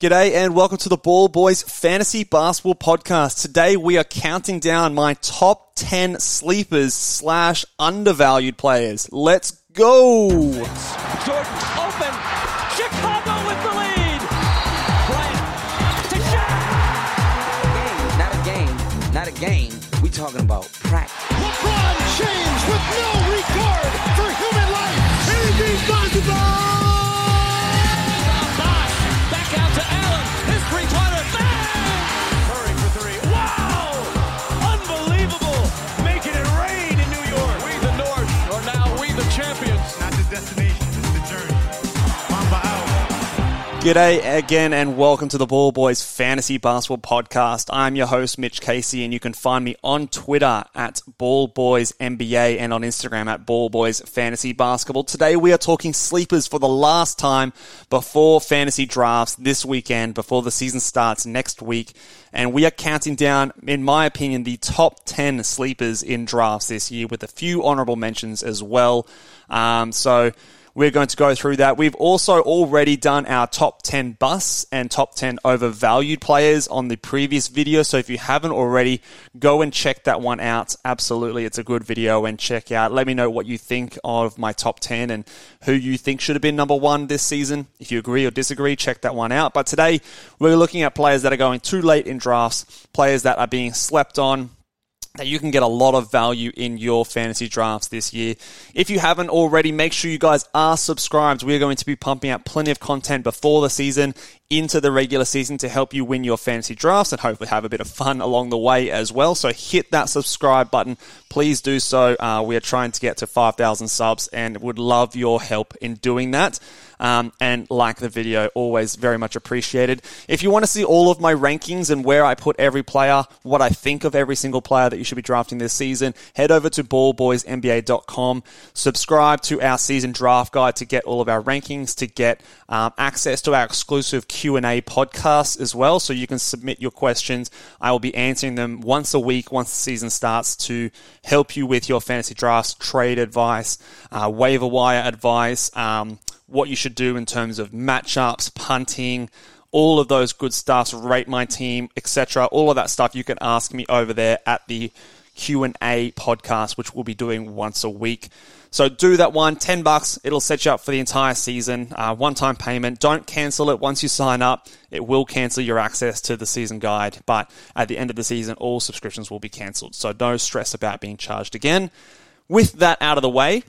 G'day and welcome to the Ball Boys Fantasy Basketball Podcast. Today we are counting down my top 10 sleepers slash undervalued players. Let's go! Jordan open. Chicago with the lead. Bryant to Shaq. Not a game, not a game. We talking about practice. LeBron James with no regard for human life. Anything's possible. G'day again and welcome to the Ball Boys Fantasy Basketball Podcast. I'm your host, Mitch Casey, and you can find me on Twitter at Ball Boys NBA and on Instagram at Ball Boys Fantasy Basketball. Today we are talking sleepers for the last time before fantasy drafts this weekend, before the season starts next week. And we are counting down, in my opinion, the top 10 sleepers in drafts this year with a few honorable mentions as well. Um, so, we're going to go through that. We've also already done our top 10 busts and top 10 overvalued players on the previous video. So if you haven't already, go and check that one out. Absolutely. It's a good video and check out. Let me know what you think of my top 10 and who you think should have been number one this season. If you agree or disagree, check that one out. But today we're looking at players that are going too late in drafts, players that are being slept on, that you can get a lot of value in your fantasy drafts this year. If you haven't already, make sure you guys are subscribed. We're going to be pumping out plenty of content before the season into the regular season to help you win your fantasy drafts and hopefully have a bit of fun along the way as well. So hit that subscribe button. Please do so. Uh, we are trying to get to 5,000 subs and would love your help in doing that. Um, and like the video, always very much appreciated. If you want to see all of my rankings and where I put every player, what I think of every single player that you should be drafting this season, head over to ballboysnba.com. Subscribe to our season draft guide to get all of our rankings, to get um, access to our exclusive Q&A podcast as well. So you can submit your questions. I will be answering them once a week once the season starts to help you with your fantasy drafts, trade advice, uh, waiver wire advice, um, what you should do in terms of matchups, punting, all of those good stuff, rate my team, etc. All of that stuff you can ask me over there at the Q&A podcast, which we'll be doing once a week. So do that one, 10 bucks. It'll set you up for the entire season. Uh, one time payment. Don't cancel it once you sign up. It will cancel your access to the season guide. But at the end of the season, all subscriptions will be cancelled. So no stress about being charged again. With that out of the way,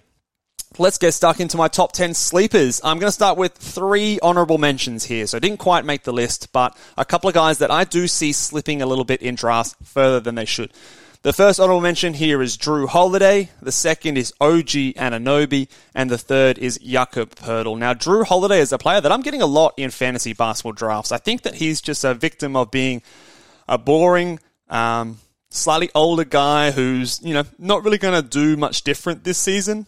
let's get stuck into my top 10 sleepers. I'm going to start with three honorable mentions here. So I didn't quite make the list, but a couple of guys that I do see slipping a little bit in drafts further than they should. The first honorable mention here is Jrue Holiday. The second is OG Anunoby. And the third is Jakob Poeltl. Now, Jrue Holiday is a player that I'm getting a lot in fantasy basketball drafts. I think that he's just a victim of being a boring, um, slightly older guy who's, you know, not really going to do much different this season.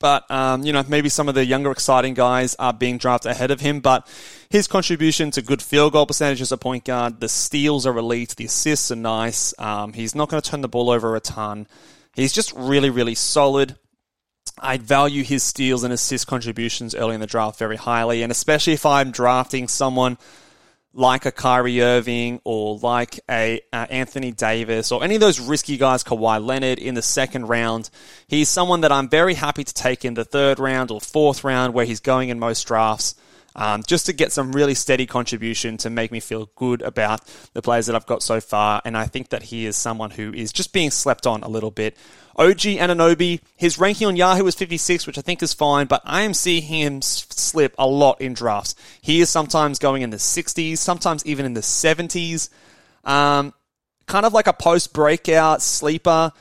But, um, you know, maybe some of the younger, exciting guys are being drafted ahead of him. But his contribution to good field goal percentage as a point guard, the steals are elite, the assists are nice. Um, he's not going to turn the ball over a ton. He's just really, really solid. I value his steals and assist contributions early in the draft very highly. And especially if I'm drafting someone like a Kyrie Irving or like a uh, Anthony Davis or any of those risky guys, Kawhi Leonard in the second round. He's someone that I'm very happy to take in the third round or fourth round where he's going in most drafts. Um, just to get some really steady contribution to make me feel good about the players that I've got so far. And I think that he is someone who is just being slept on a little bit. OG Anunoby, his ranking on Yahoo is 56, which I think is fine, but I am seeing him slip a lot in drafts. He is sometimes going in the 60s, sometimes even in the 70s. Um, kind of like a post breakout sleeper.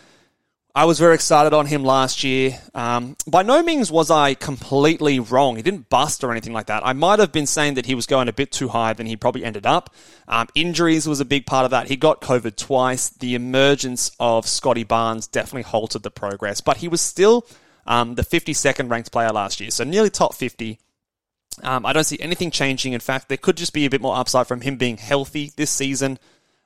I was very excited on him last year. Um, by no means was I completely wrong. He didn't bust or anything like that. I might have been saying that he was going a bit too high than he probably ended up. Um, injuries was a big part of that. He got COVID twice. The emergence of Scottie Barnes definitely halted the progress, but he was still um, the 52nd ranked player last year, so nearly top 50. Um, I don't see anything changing. In fact, there could just be a bit more upside from him being healthy this season.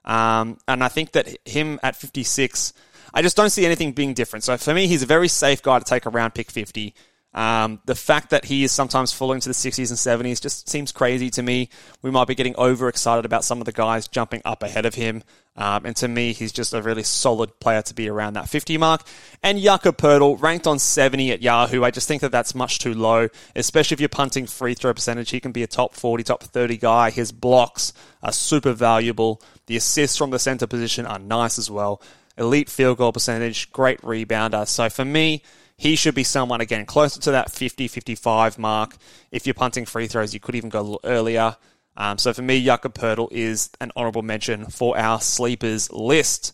Um, and I think that him at 56 I just don't see anything being different. So for me, he's a very safe guy to take around pick 50. Um, the fact that he is sometimes falling to the 60s and 70s just seems crazy to me. We might be getting overexcited about some of the guys jumping up ahead of him. Um, and to me, he's just a really solid player to be around that 50 mark. And Jakob Poeltl, ranked on 70 at Yahoo. I just think that that's much too low, especially if you're punting free throw percentage. He can be a top 40, top 30 guy. His blocks are super valuable. The assists from the center position are nice as well. Elite field goal percentage, great rebounder. So for me, he should be someone, again, closer to that 50 55 mark. If you're punting free throws, you could even go a little earlier. Um, so for me, Jakob Poeltl is an honourable mention for our sleepers list.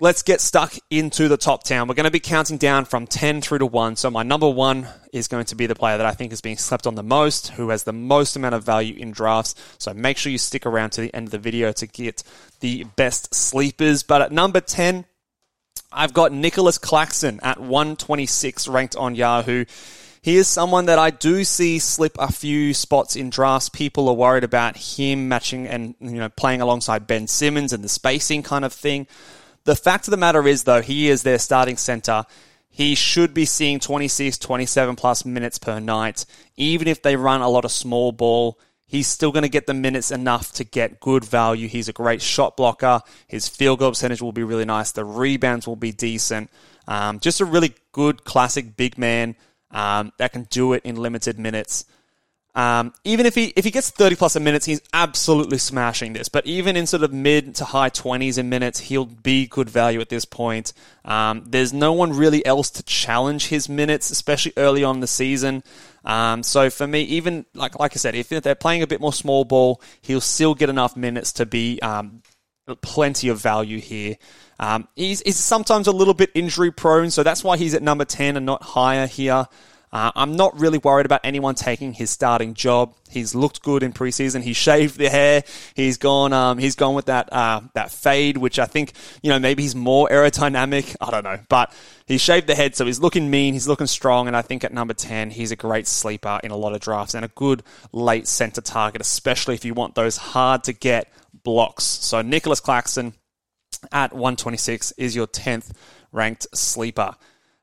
Let's get stuck into the top 10. We're going to be counting down from 10 through to 1. So my number one is going to be the player that I think is being slept on the most, who has the most amount of value in drafts. So make sure you stick around to the end of the video to get the best sleepers. But at number 10, I've got Nicholas Claxton at 126 ranked on Yahoo. He is someone that I do see slip a few spots in drafts. People are worried about him matching and you know playing alongside Ben Simmons and the spacing kind of thing. The fact of the matter is though, he is their starting center. He should be seeing 26, 27 plus minutes per night. Even if they run a lot of small ball, he's still going to get the minutes enough to get good value. He's a great shot blocker. His field goal percentage will be really nice. The rebounds will be decent. Um, just a really good classic big man um, that can do it in limited minutes. Um, even if he if he gets 30 plus a minutes, he's absolutely smashing this. But even in sort of mid to high 20s in minutes, he'll be good value at this point. Um, there's no one really else to challenge his minutes, especially early on in the season. Um, so for me, even like like I said, if they're playing a bit more small ball, he'll still get enough minutes to be um, plenty of value here. Um, he's, he's sometimes a little bit injury prone, so that's why he's at number 10 and not higher here. Uh, I'm not really worried about anyone taking his starting job. He's looked good in preseason. He shaved the hair. He's gone. Um, he's gone with that uh, that fade, which I think you know maybe he's more aerodynamic. I don't know, but he shaved the head, so he's looking mean. He's looking strong, and I think at number ten, he's a great sleeper in a lot of drafts and a good late center target, especially if you want those hard to get blocks. So Nicholas Claxton at 126 is your 10th ranked sleeper.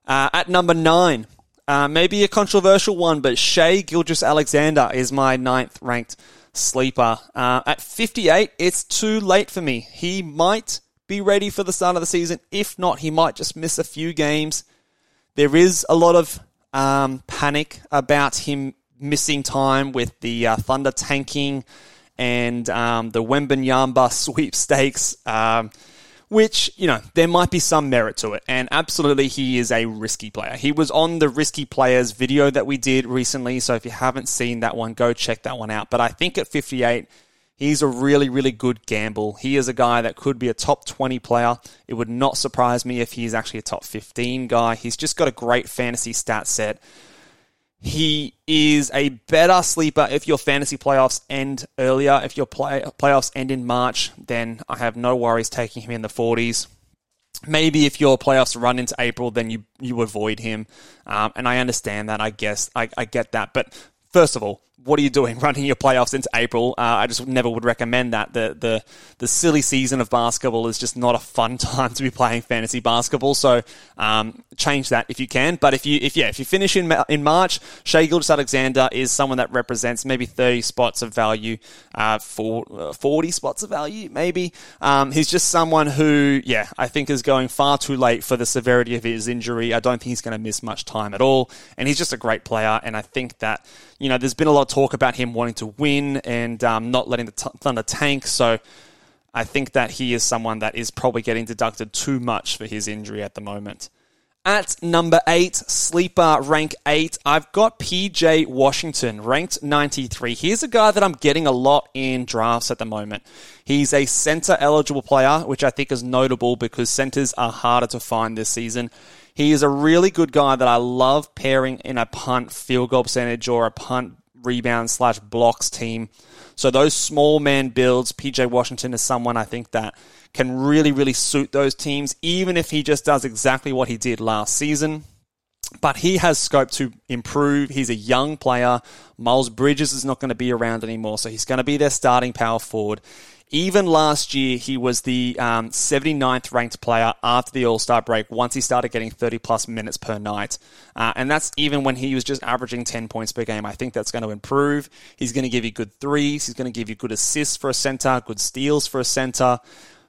Uh, at number nine, uh, maybe a controversial one, but Shai Gilgeous-Alexander is my ninth ranked sleeper. Uh, at 58, it's too late for me. He might be ready for the start of the season. If not, he might just miss a few games. There is a lot of um, panic about him missing time with the uh, Thunder tanking and um, the Wembanyama sweepstakes. Um, which, you know, there might be some merit to it. And absolutely, he is a risky player. He was on the risky players video that we did recently. So if you haven't seen that one, go check that one out. But I think at 58, he's a really, really good gamble. He is a guy that could be a top 20 player. It would not surprise me if he's actually a top 15 guy. He's just got a great fantasy stat set. He is a better sleeper if your fantasy playoffs end earlier. If your play, playoffs end in March, then I have no worries taking him in the 40s. Maybe if your playoffs run into April, then you you avoid him, um, and I understand that. I guess I, I get that. But first of all, what are you doing running your playoffs into April? Uh, I just never would recommend that. The, the the silly season of basketball is just not a fun time to be playing fantasy basketball. So um, change that if you can. But if you if yeah if you finish in in March, Shai Gilgeous-Alexander is someone that represents maybe thirty spots of value, uh, for uh, forty spots of value maybe. Um, he's just someone who yeah I think is going far too late for the severity of his injury. I don't think he's going to miss much time at all, and he's just a great player. And I think that you know there's been a lot talk about him wanting to win and um, not letting the t- Thunder tank. So I think that he is someone that is probably getting deducted too much for his injury at the moment. At number eight, sleeper rank eight, I've got PJ Washington, ranked 93. Here's a guy that I'm getting a lot in drafts at the moment. He's a center eligible player, which I think is notable because centers are harder to find this season. He is a really good guy that I love pairing in a punt field goal percentage or a punt rebound slash blocks team. So those small man builds, PJ Washington is someone I think that can really, really suit those teams, even if he just does exactly what he did last season. but he has scope to improve. He's a young player. Miles Bridges is not going to be around anymore, so he's going to be their starting power forward. Even last year, he was the um, 79th ranked player after the All Star break once he started getting 30 plus minutes per night. Uh, and that's even when he was just averaging 10 points per game. I think that's going to improve. He's going to give you good threes. He's going to give you good assists for a center, good steals for a center.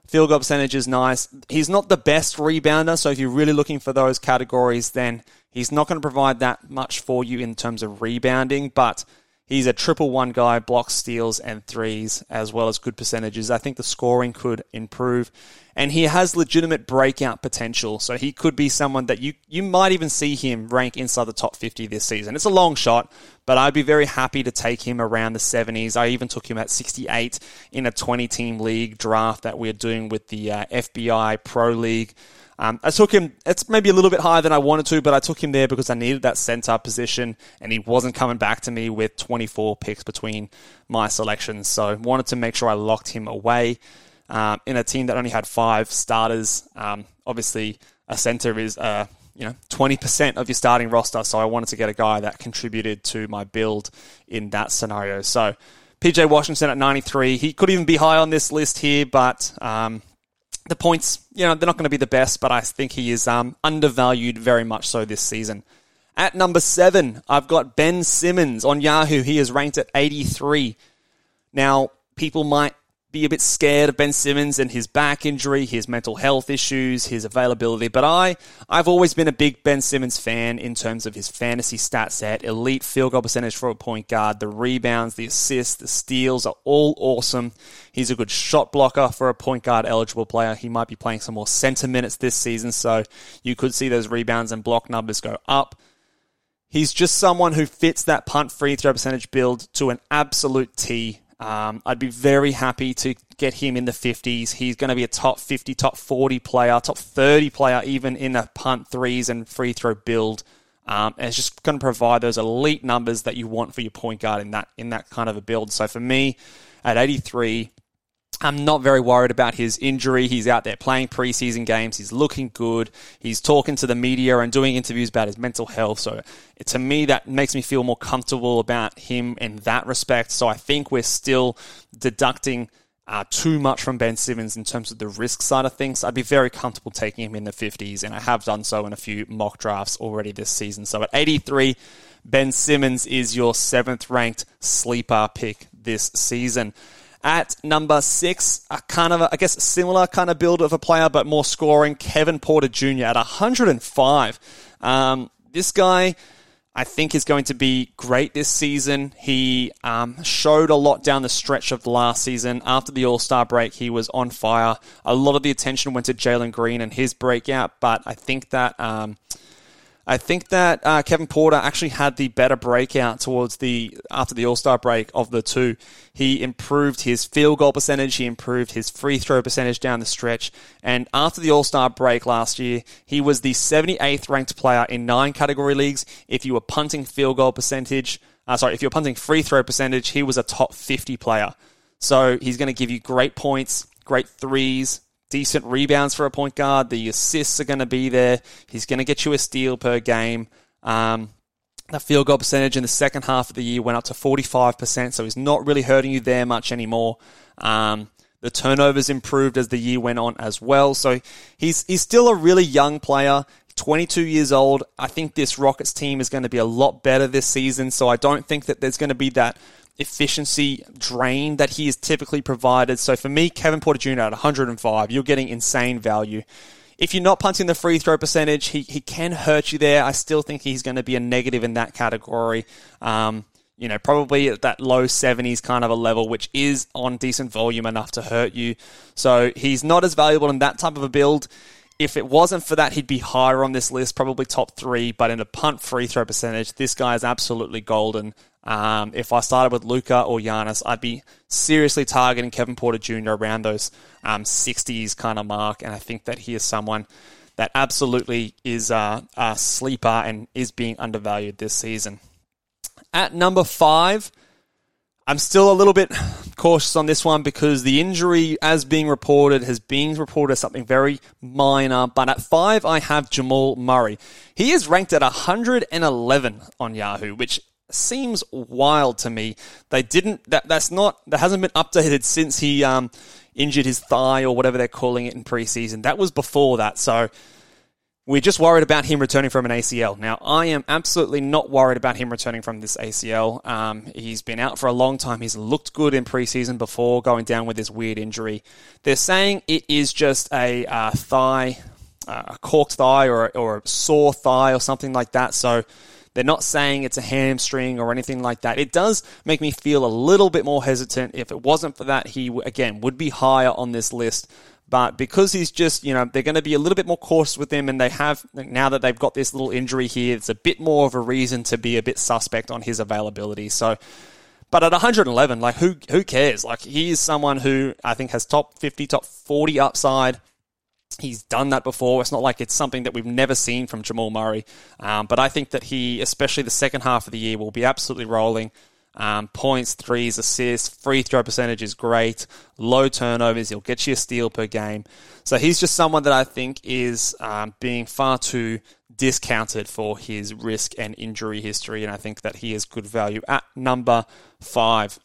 Field goal percentage is nice. He's not the best rebounder, so if you're really looking for those categories, then he's not going to provide that much for you in terms of rebounding, but he's a triple one guy, blocks, steals, and threes, as well as good percentages. I think the scoring could improve. And he has legitimate breakout potential, so he could be someone that you, you might even see him rank inside the top 50 this season. It's a long shot, but I'd be very happy to take him around the 70s. I even took him at 68 in a 20 team league draft that we're doing with the uh, FBI Pro League. Um, I took him, it's maybe a little bit higher than I wanted to, but I took him there because I needed that center position and he wasn't coming back to me with 24 picks between my selections. So wanted to make sure I locked him away um, in a team that only had five starters. Um, obviously, a center is uh, you know 20% of your starting roster, so I wanted to get a guy that contributed to my build in that scenario. So PJ Washington at 93, he could even be high on this list here, but um, the points, you know, they're not going to be the best, but I think he is um, undervalued very much so this season. At number seven, I've got Ben Simmons on Yahoo. He is ranked at 83. Now, people might be a bit scared of Ben Simmons and his back injury, his mental health issues, his availability. But I, I've always been a big Ben Simmons fan in terms of his fantasy stat set, elite field goal percentage for a point guard, the rebounds, the assists, the steals are all awesome. He's a good shot blocker for a point guard eligible player. He might be playing some more center minutes this season, so you could see those rebounds and block numbers go up. He's just someone who fits that punt free throw percentage build to an absolute T. Um, I'd be very happy to get him in the 50s. He's going to be a top 50, top 40 player, top 30 player, even in a punt threes and free throw build. Um, and it's just going to provide those elite numbers that you want for your point guard in that in that kind of a build. So for me, at 83, I'm not very worried about his injury. He's out there playing preseason games. He's looking good. He's talking to the media and doing interviews about his mental health. So to me, that makes me feel more comfortable about him in that respect. So I think we're still deducting uh, too much from Ben Simmons in terms of the risk side of things. I'd be very comfortable taking him in the 50s, and I have done so in a few mock drafts already this season. So at 83, Ben Simmons is your seventh ranked sleeper pick this season. At number six, a kind of, a, I guess, similar kind of build of a player, but more scoring, Kevin Porter Jr. at 105. Um, this guy, I think, is going to be great this season. He um, showed a lot down the stretch of the last season. After the All Star break, he was on fire. A lot of the attention went to Jalen Green and his breakout, but I think that. Um, I think that uh, Kevin Porter actually had the better breakout towards the after the All Star break of the two. He improved his field goal percentage, he improved his free throw percentage down the stretch, and after the All Star break last year, he was the 78th ranked player in nine category leagues. If you were punting field goal percentage, uh, sorry, if you were punting free throw percentage, he was a top 50 player. So he's going to give you great points, great threes, decent rebounds for a point guard. The assists are going to be there. He's going to get you a steal per game. Um, the field goal percentage in the second half of the year went up to 45%, so he's not really hurting you there much anymore. Um, the turnovers improved as the year went on as well. So he's he's still a really young player. 22 years old. I think this Rockets team is going to be a lot better this season. So I don't think that there's going to be that efficiency drain that he is typically provided. So for me, Kevin Porter Jr. at 105, you're getting insane value. If you're not punting the free throw percentage, he, he can hurt you there. I still think he's going to be a negative in that category. Um, you know, probably at that low 70s kind of a level, which is on decent volume enough to hurt you. So he's not as valuable in that type of a build. If it wasn't for that, he'd be higher on this list, probably top three. But in a punt free throw percentage, this guy is absolutely golden. Um, if I started with Luka or Giannis, I'd be seriously targeting Kevin Porter Jr. around those um, 60s kind of mark. And I think that he is someone that absolutely is a, a sleeper and is being undervalued this season. At number five, I'm still a little bit cautious on this one because the injury, as being reported, has been reported as something very minor. But at five, I have Jamal Murray. He is ranked at 111 on Yahoo, which seems wild to me. They didn't. That that's not. That hasn't been updated since he um, injured his thigh or whatever they're calling it in preseason. That was before that. So we're just worried about him returning from an ACL. Now, I am absolutely not worried about him returning from this ACL. Um, he's been out for a long time. He's looked good in preseason before going down with this weird injury. They're saying it is just a uh, thigh, uh, a corked thigh or, or a sore thigh or something like that. So they're not saying it's a hamstring or anything like that. It does make me feel a little bit more hesitant. If it wasn't for that, he, again, would be higher on this list. But because he's just, you know, they're going to be a little bit more cautious with him, and they have, now that they've got this little injury here, it's a bit more of a reason to be a bit suspect on his availability. So, but at 111, like, who, who cares? Like, he is someone who I think has top 50, top 40 upside. He's done that before. It's not like it's something that we've never seen from Jamal Murray. Um, but I think that he, especially the second half of the year, will be absolutely rolling. Um, points, threes, assists, free throw percentage is great. Low turnovers, he'll get you a steal per game. So he's just someone that I think is um, being far too discounted for his risk and injury history, and I think that he is good value at number five.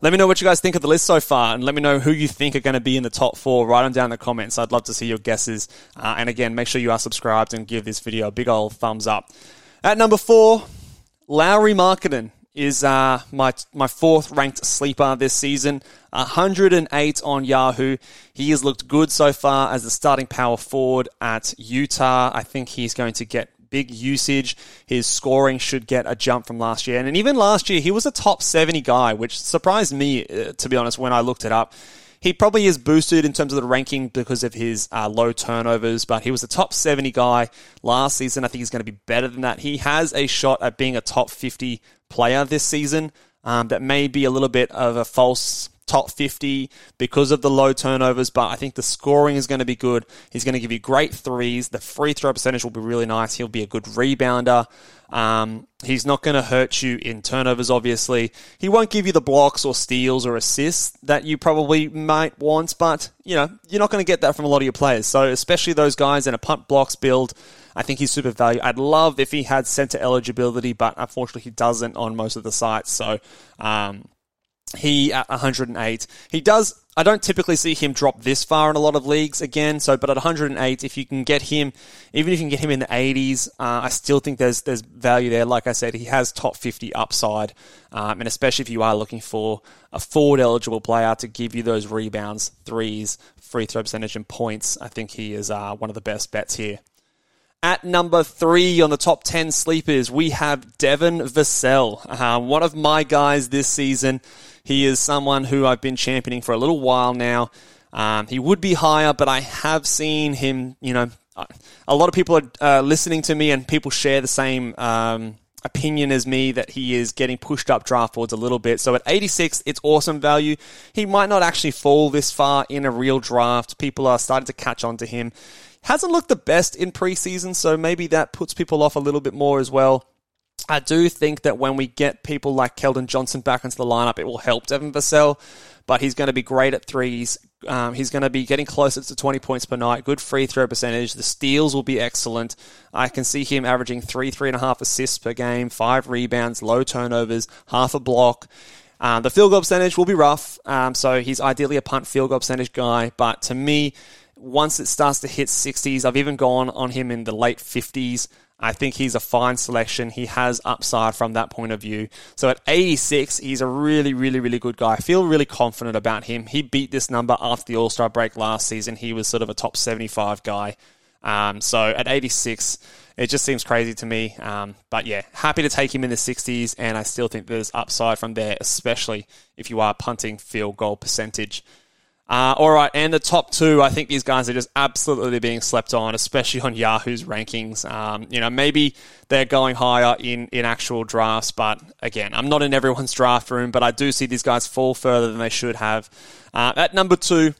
Let me know what you guys think of the list so far, and let me know who you think are going to be in the top four. Write them down in the comments. I'd love to see your guesses. Uh, and again, make sure you are subscribed and give this video a big old thumbs up. At number four, Lauri Markkanen is uh, my my fourth ranked sleeper this season. 108 on Yahoo. He has looked good so far as the starting power forward at Utah. I think he's going to get big usage. His scoring should get a jump from last year. And even last year, he was a top 70 guy, which surprised me, uh, to be honest, when I looked it up. He probably is boosted in terms of the ranking because of his uh, low turnovers, but he was a top 70 guy last season. I think he's going to be better than that. He has a shot at being a top 50 player this season. Um, that may be a little bit of a false top 50 because of the low turnovers, but I think the scoring is going to be good. He's going to give you great threes. The free throw percentage will be really nice. He'll be a good rebounder. Um, he's not going to hurt you in turnovers, obviously. He won't give you the blocks or steals or assists that you probably might want, but, you know, you're not going to get that from a lot of your players. So, especially those guys in a punt blocks build, I think he's super value. I'd love if he had center eligibility, but unfortunately he doesn't on most of the sites. So, um, he at 108. He does. I don't typically see him drop this far in a lot of leagues again. So, but at 108, if you can get him, even if you can get him in the 80s, uh, I still think there's there's value there. Like I said, he has top 50 upside, um, and especially if you are looking for a forward eligible player to give you those rebounds, threes, free throw percentage, and points, I think he is uh, one of the best bets here. At number three on the top 10 sleepers, we have Devin Vassell, uh, one of my guys this season. He is someone who I've been championing for a little while now. Um, he would be higher, but I have seen him, you know, a lot of people are uh, listening to me and people share the same um, opinion as me that he is getting pushed up draft boards a little bit. So at 86, it's awesome value. He might not actually fall this far in a real draft. People are starting to catch on to him. Hasn't looked the best in preseason, so maybe that puts people off a little bit more as well. I do think that when we get people like Keldon Johnson back into the lineup, it will help Devin Vassell, but he's going to be great at threes. Um, he's going to be getting closer to 20 points per night, good free throw percentage. The steals will be excellent. I can see him averaging three, three and a half assists per game, five rebounds, low turnovers, half a block. Um, the field goal percentage will be rough, um, so he's ideally a punt field goal percentage guy, but to me, once it starts to hit 60s, I've even gone on him in the late 50s. I think he's a fine selection. He has upside from that point of view. So at 86, he's a really, really, really good guy. I feel really confident about him. He beat this number after the All Star break last season. He was sort of a top 75 guy. Um, so at 86, it just seems crazy to me. Um, but yeah, happy to take him in the 60s, and I still think there's upside from there, especially if you are punting field goal percentage. Uh, all right, and the top two, I think these guys are just absolutely being slept on, especially on Yahoo's rankings. Um, you know, maybe they're going higher in, in actual drafts, but again, I'm not in everyone's draft room, but I do see these guys fall further than they should have. Uh, at number two,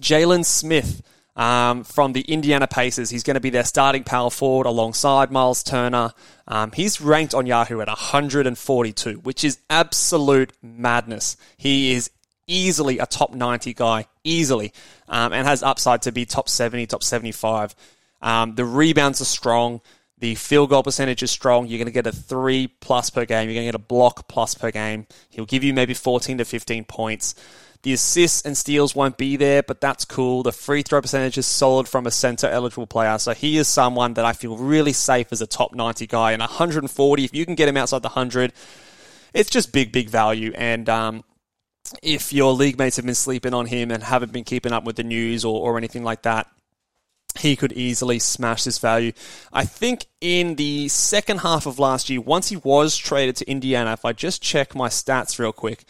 Jalen Smith. um, from the Indiana Pacers. He's going to be their starting power forward alongside Miles Turner. Um, he's ranked on Yahoo at 142, which is absolute madness. He is easily a top 90 guy, easily, um, and has upside to be top 70, top 75. Um, the rebounds are strong. The field goal percentage is strong. You're going to get a three plus per game. You're going to get a block plus per game. He'll give you maybe 14 to 15 points. The assists and steals won't be there, but that's cool. The free throw percentage is solid from a center eligible player. So he is someone that I feel really safe as a top 90 guy. And 140, if you can get him outside the 100, it's just big, big value. And um, if your league mates have been sleeping on him and haven't been keeping up with the news or, or anything like that, he could easily smash this value. I think in the second half of last year, once he was traded to Indiana, if I just check my stats real quick.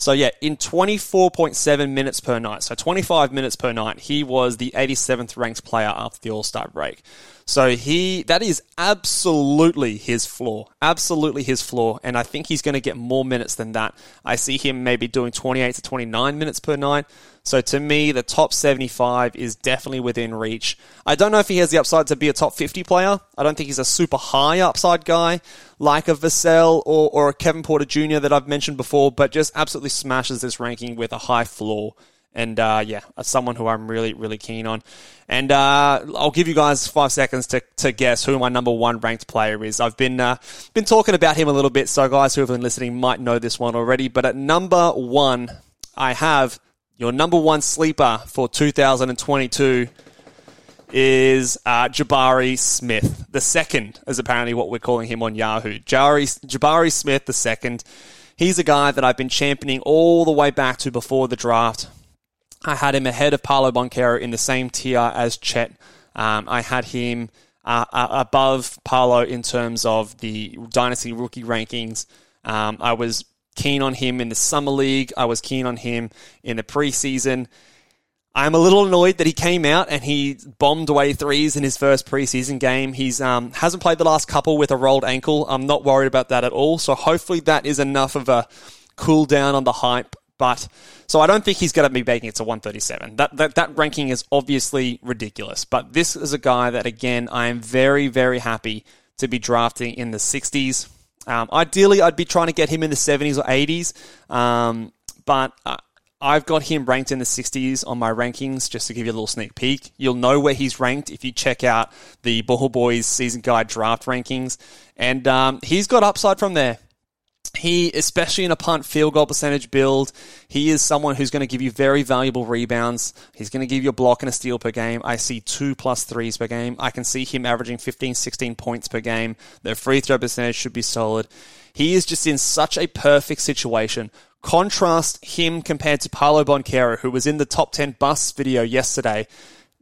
So yeah, in 24.7 minutes per night, so 25 minutes per night, he was the 87th ranked player after the All-Star break. So he that is absolutely his floor. Absolutely his floor. And I think he's going to get more minutes than that. I see him maybe doing 28 to 29 minutes per night. So to me, the top 75 is definitely within reach. I don't know if he has the upside to be a top 50 player. I don't think he's a super high upside guy like a Vassell or, or a Kevin Porter Jr. that I've mentioned before, but just absolutely smashes this ranking with a high floor. And uh, yeah, someone who I'm really, really keen on. And uh, I'll give you guys five seconds to, to guess who my number one ranked player is. I've been uh, been talking about him a little bit, so guys who have been listening might know this one already. But at number one, I have your number one sleeper for 2022 is uh, Jabari Smith. The second is apparently what we're calling him on Yahoo. Jabari, Jabari Smith, the second. He's a guy that I've been championing all the way back to before the draft. I had him ahead of Paolo Banchero in the same tier as Chet. Um, I had him uh, uh, above Paolo in terms of the Dynasty rookie rankings. Um, I was keen on him in the Summer League. I was keen on him in the preseason. I'm a little annoyed that he came out and he bombed away threes in his first preseason game. He's um, hasn't played the last couple with a rolled ankle. I'm not worried about that at all. So hopefully that is enough of a cool down on the hype. But so I don't think he's going to be making it to 137. That, that that ranking is obviously ridiculous. But this is a guy that again I am very very happy to be drafting in the 60s. Um, ideally, I'd be trying to get him in the 70s or 80s. Um, but uh, I've got him ranked in the 60s on my rankings, just to give you a little sneak peek. You'll know where he's ranked if you check out the Ball Boys season guide draft rankings. And um, he's got upside from there. He, especially in a punt field goal percentage build, he is someone who's going to give you very valuable rebounds. He's going to give you a block and a steal per game. I see two plus threes per game. I can see him averaging 15, 16 points per game. The free throw percentage should be solid. He is just in such a perfect situation Contrast him compared to Paolo Banchero, who was in the top 10 bus video yesterday.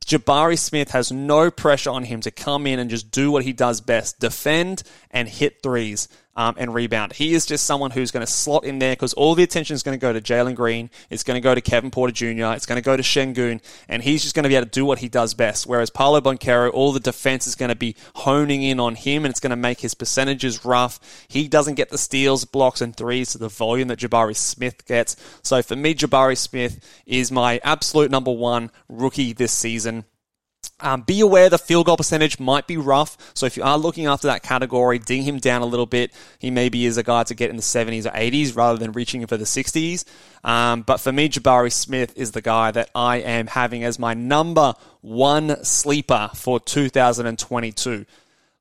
Jabari Smith has no pressure on him to come in and just do what he does best defend and hit threes um, and rebound. He is just someone who's going to slot in there because all the attention is going to go to Jalen Green. It's going to go to Kevin Porter Jr. It's going to go to Sengun, and he's just going to be able to do what he does best. Whereas Paolo Banchero, all the defense is going to be honing in on him, and it's going to make his percentages rough. He doesn't get the steals, blocks, and threes to the volume that Jabari Smith gets. So for me, Jabari Smith is my absolute number one rookie this season. Um, be aware the field goal percentage might be rough. So if you are looking after that category, ding him down a little bit. He maybe is a guy to get in the 70s or 80s rather than reaching for the 60s. Um, but for me, Jabari Smith is the guy that I am having as my number one sleeper for 2022.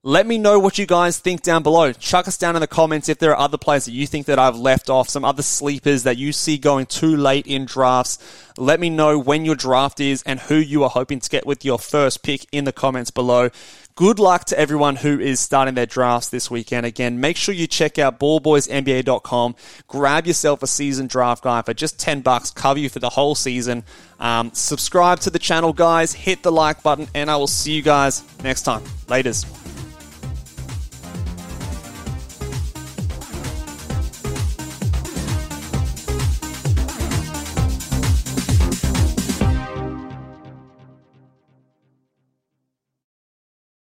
Let me know what you guys think down below. Chuck us down in the comments if there are other players that you think that I've left off, some other sleepers that you see going too late in drafts. Let me know when your draft is and who you are hoping to get with your first pick in the comments below. Good luck to everyone who is starting their drafts this weekend. Again, make sure you check out ballboysnba.com. Grab yourself a season draft guide for just 10 bucks, cover you for the whole season. Um, subscribe to the channel, guys. Hit the like button, and I will see you guys next time. Laters.